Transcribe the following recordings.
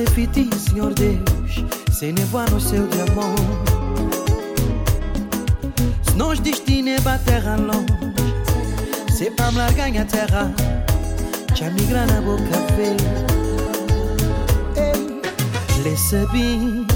se fiti, Senhor Deus, se nevoar no céu de amor. Se nos destine é a terra longe, se é para amar a terra, já migra na boca feia. Lê sabim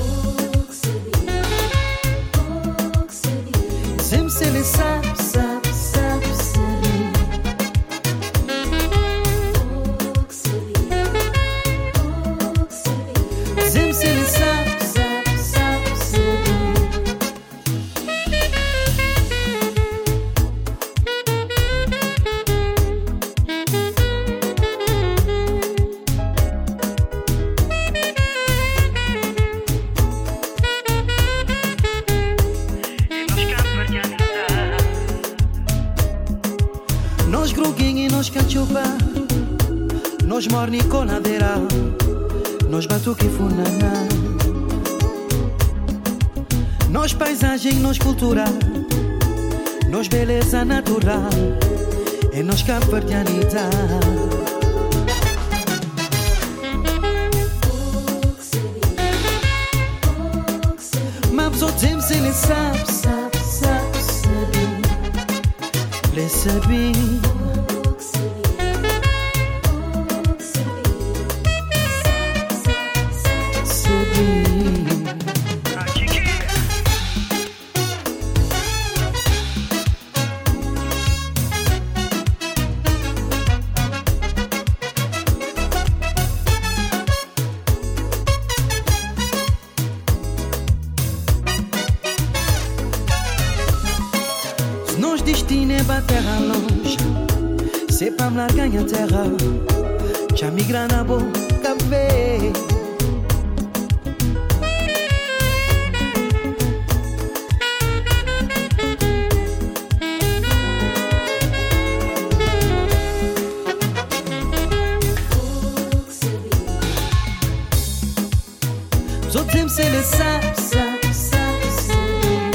Totem se ne sap, sap, sap, sap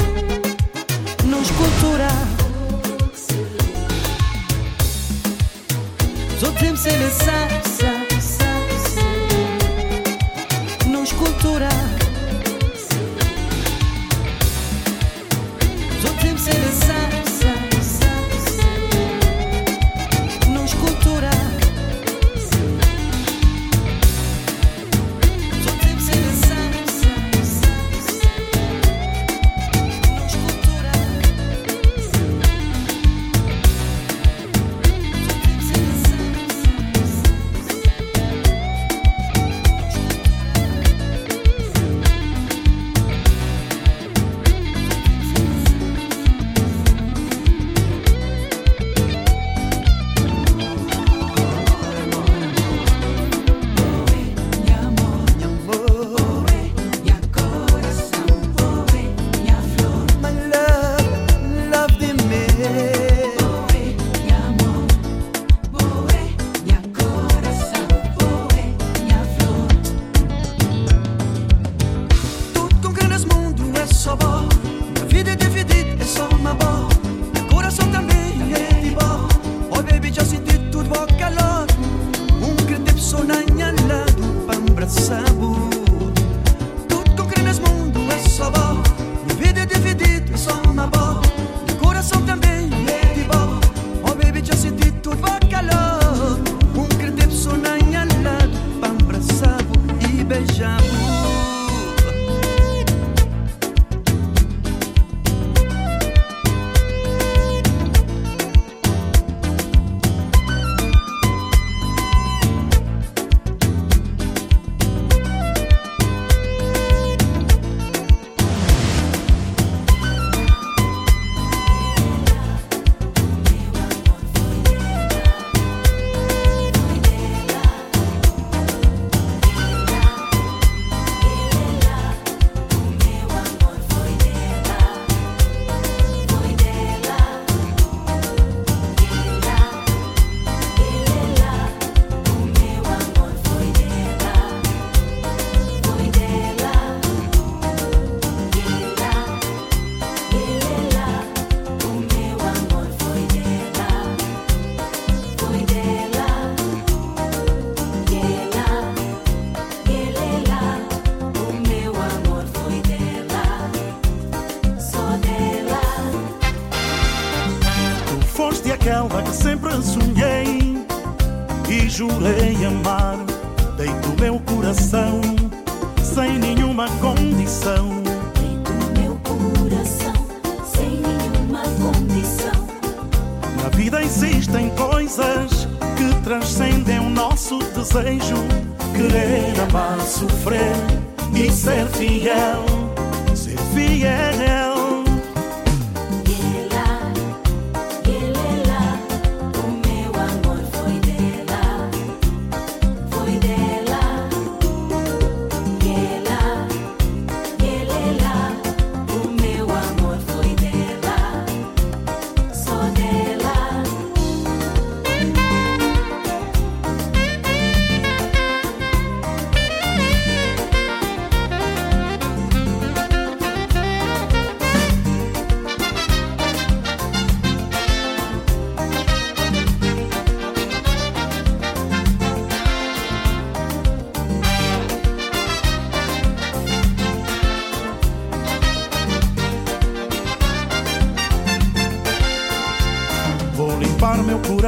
Non scultura Totem se ne sap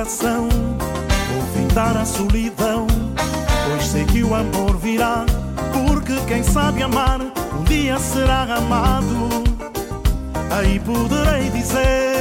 coração. Vou pintar a solidão, pois sei que o amor virá. Porque quem sabe amar, um dia será amado. Aí poderei dizer.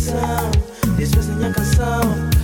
canção, desfazem a canção.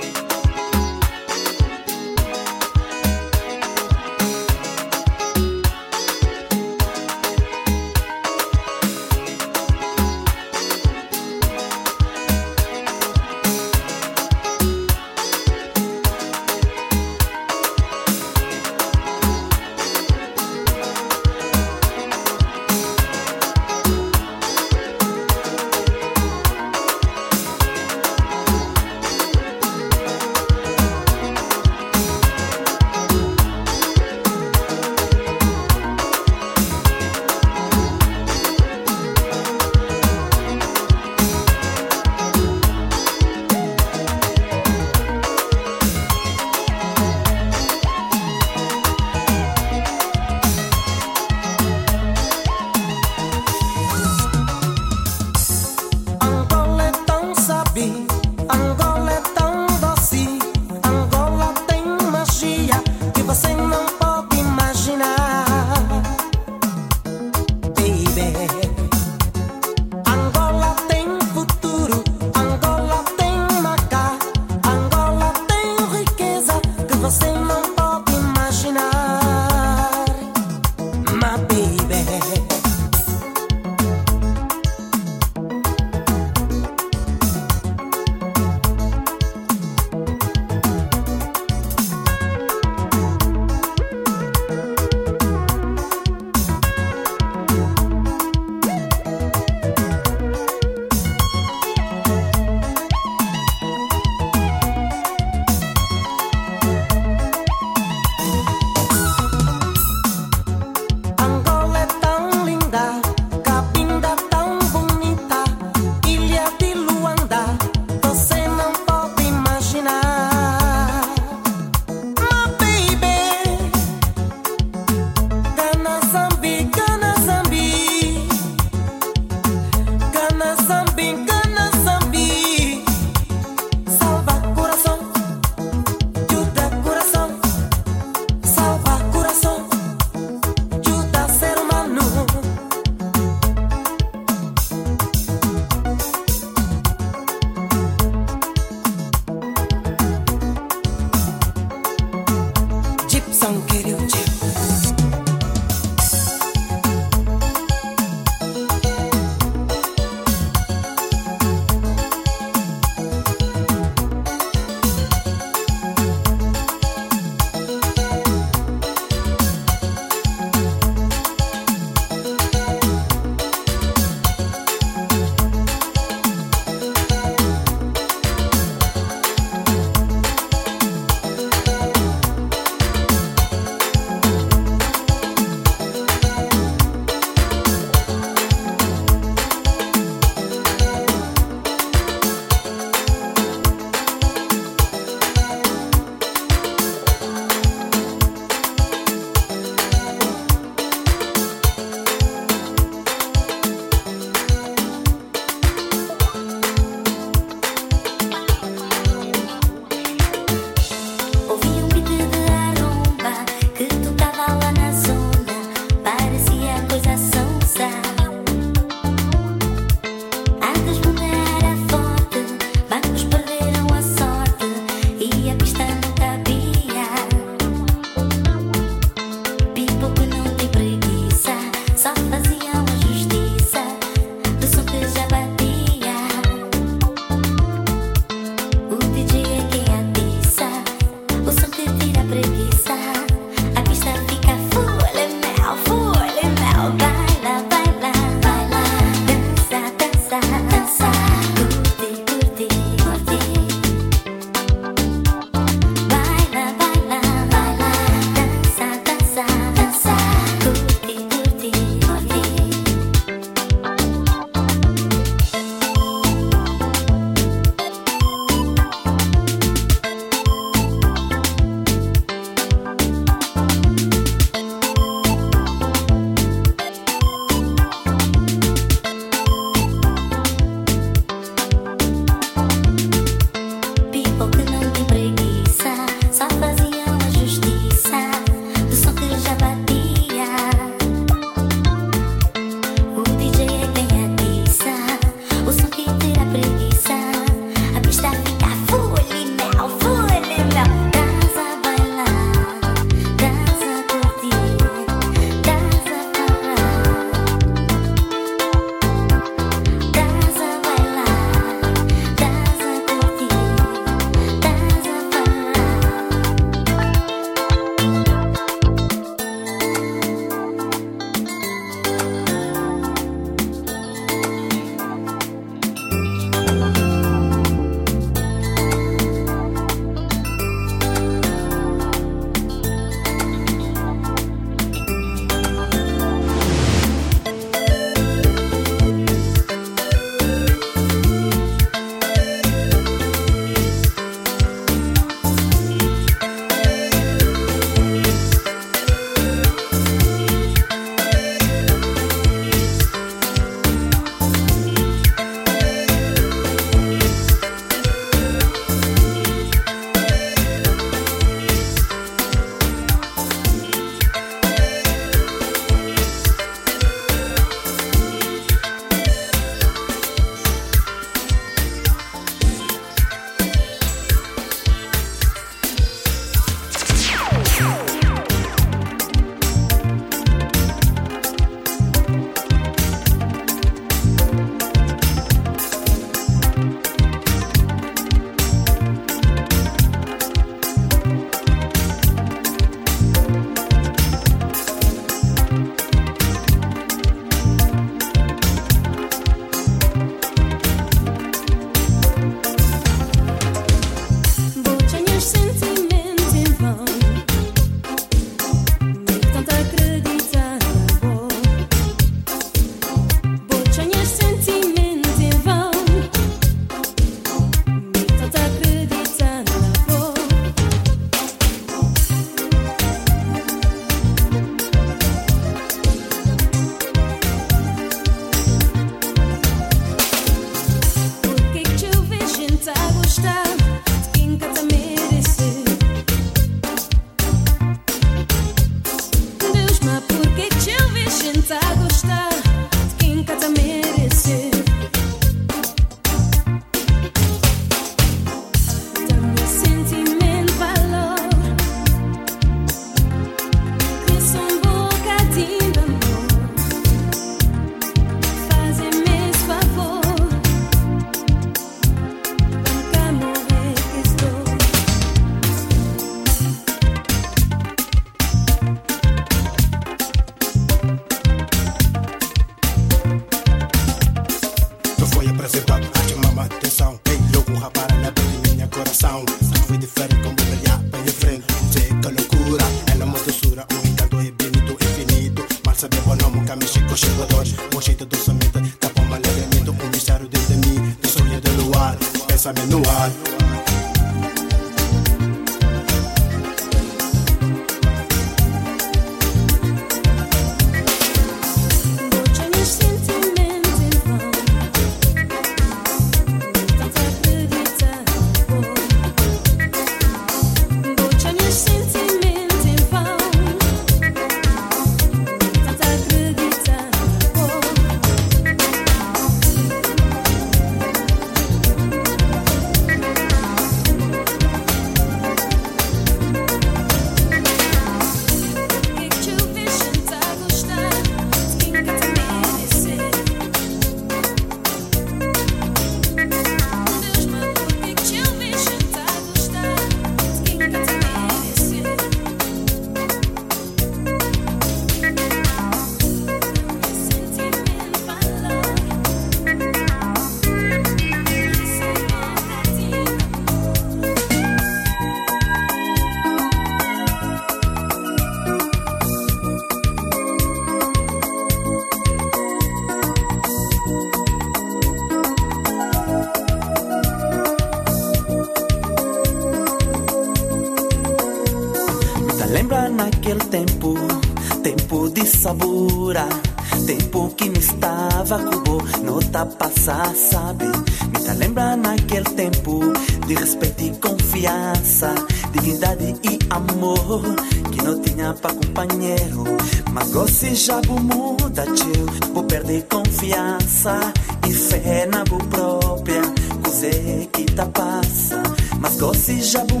Estava cubo, não tá passar, sabe? Me lembra naquele tempo de respeito e confiança, dignidade e amor que não tinha para companheiro. Mas gosto já muda, tio, vou perder confiança e fé na boa própria, coisa que tá passa. Mas gosto já vou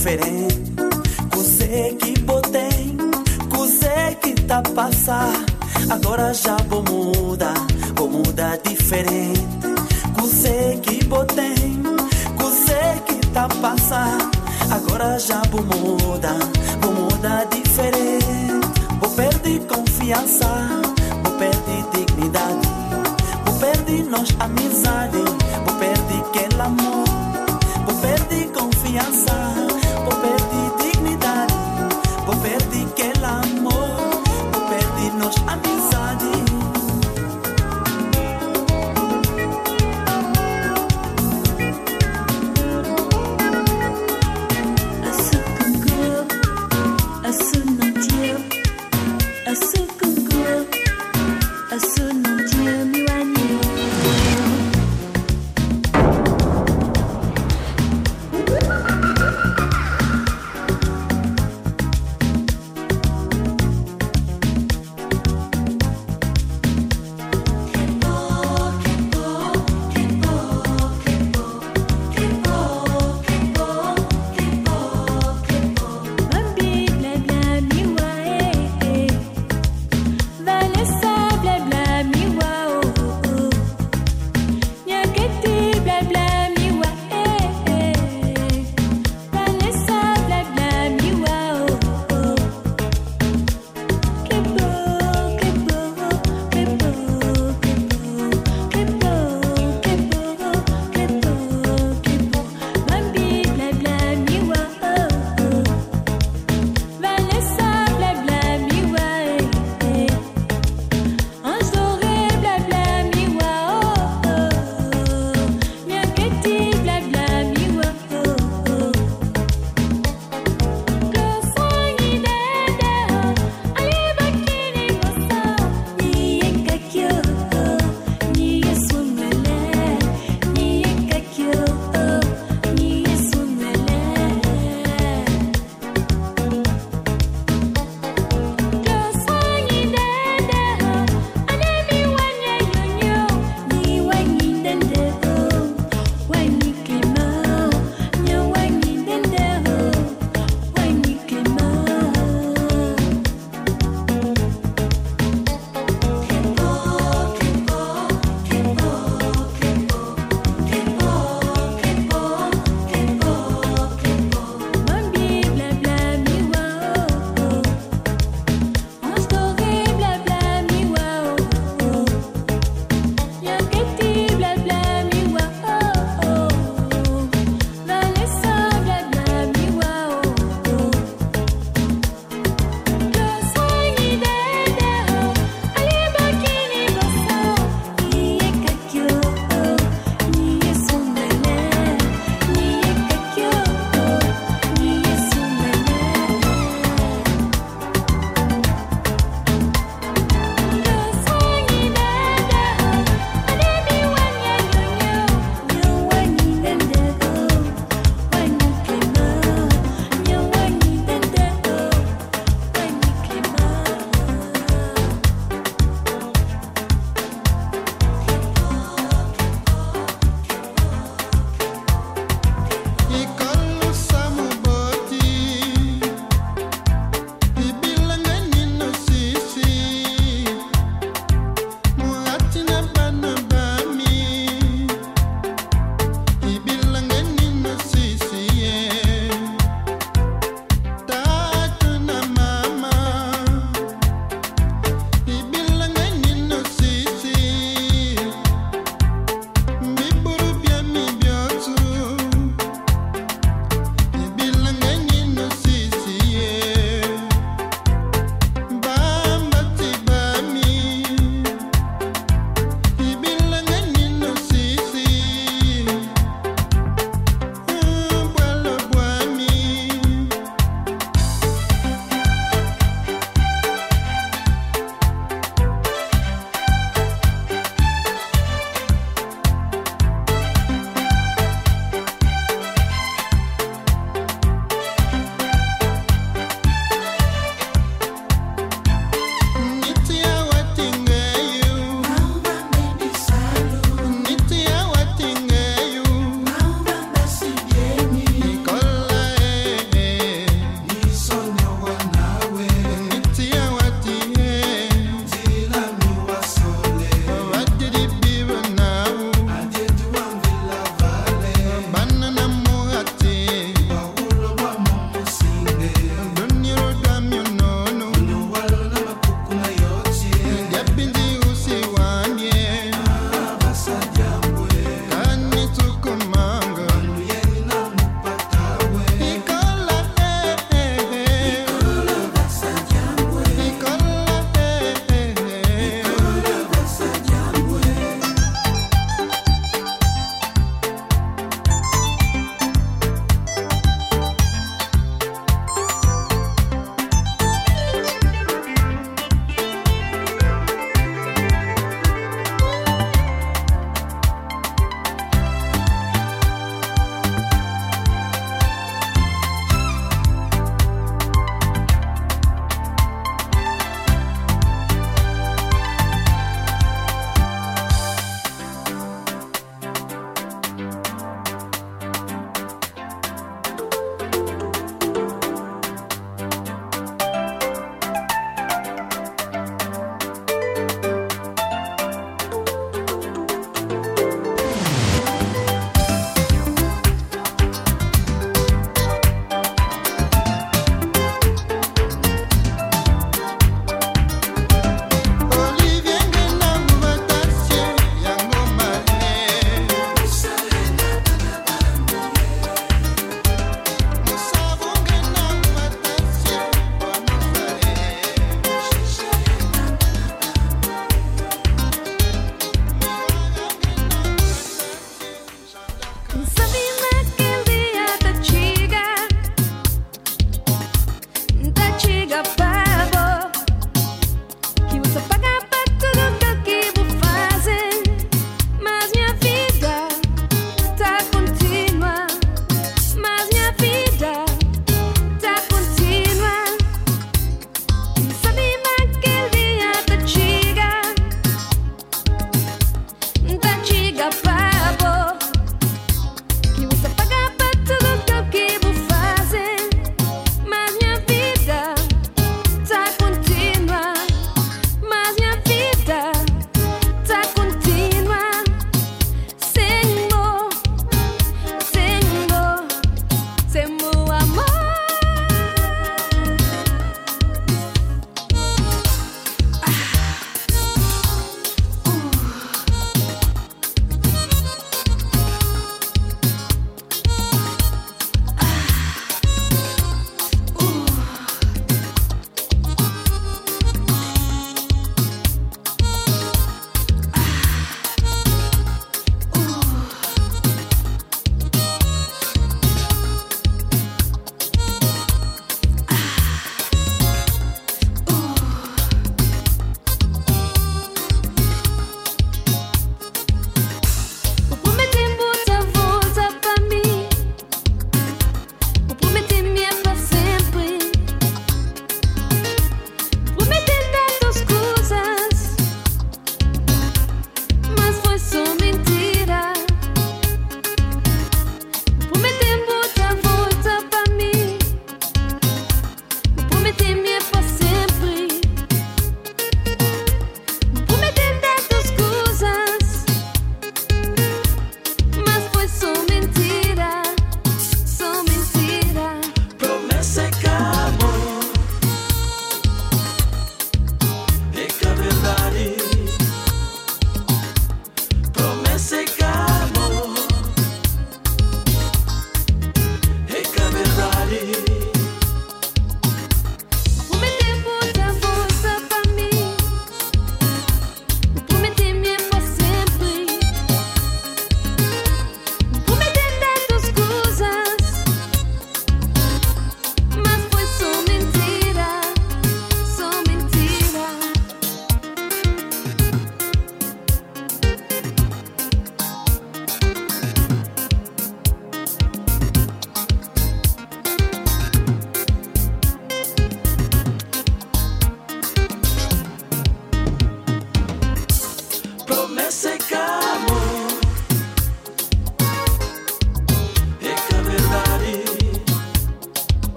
diferente. Cusei que botei, cusei que tá passar, agora já vou mudar, vou mudar diferente. Cusei que botei, cusei que tá passar, agora já vou mudar, vou mudar diferente. Vou perder confiança, vou perder dignidade, vou perder nós amizade,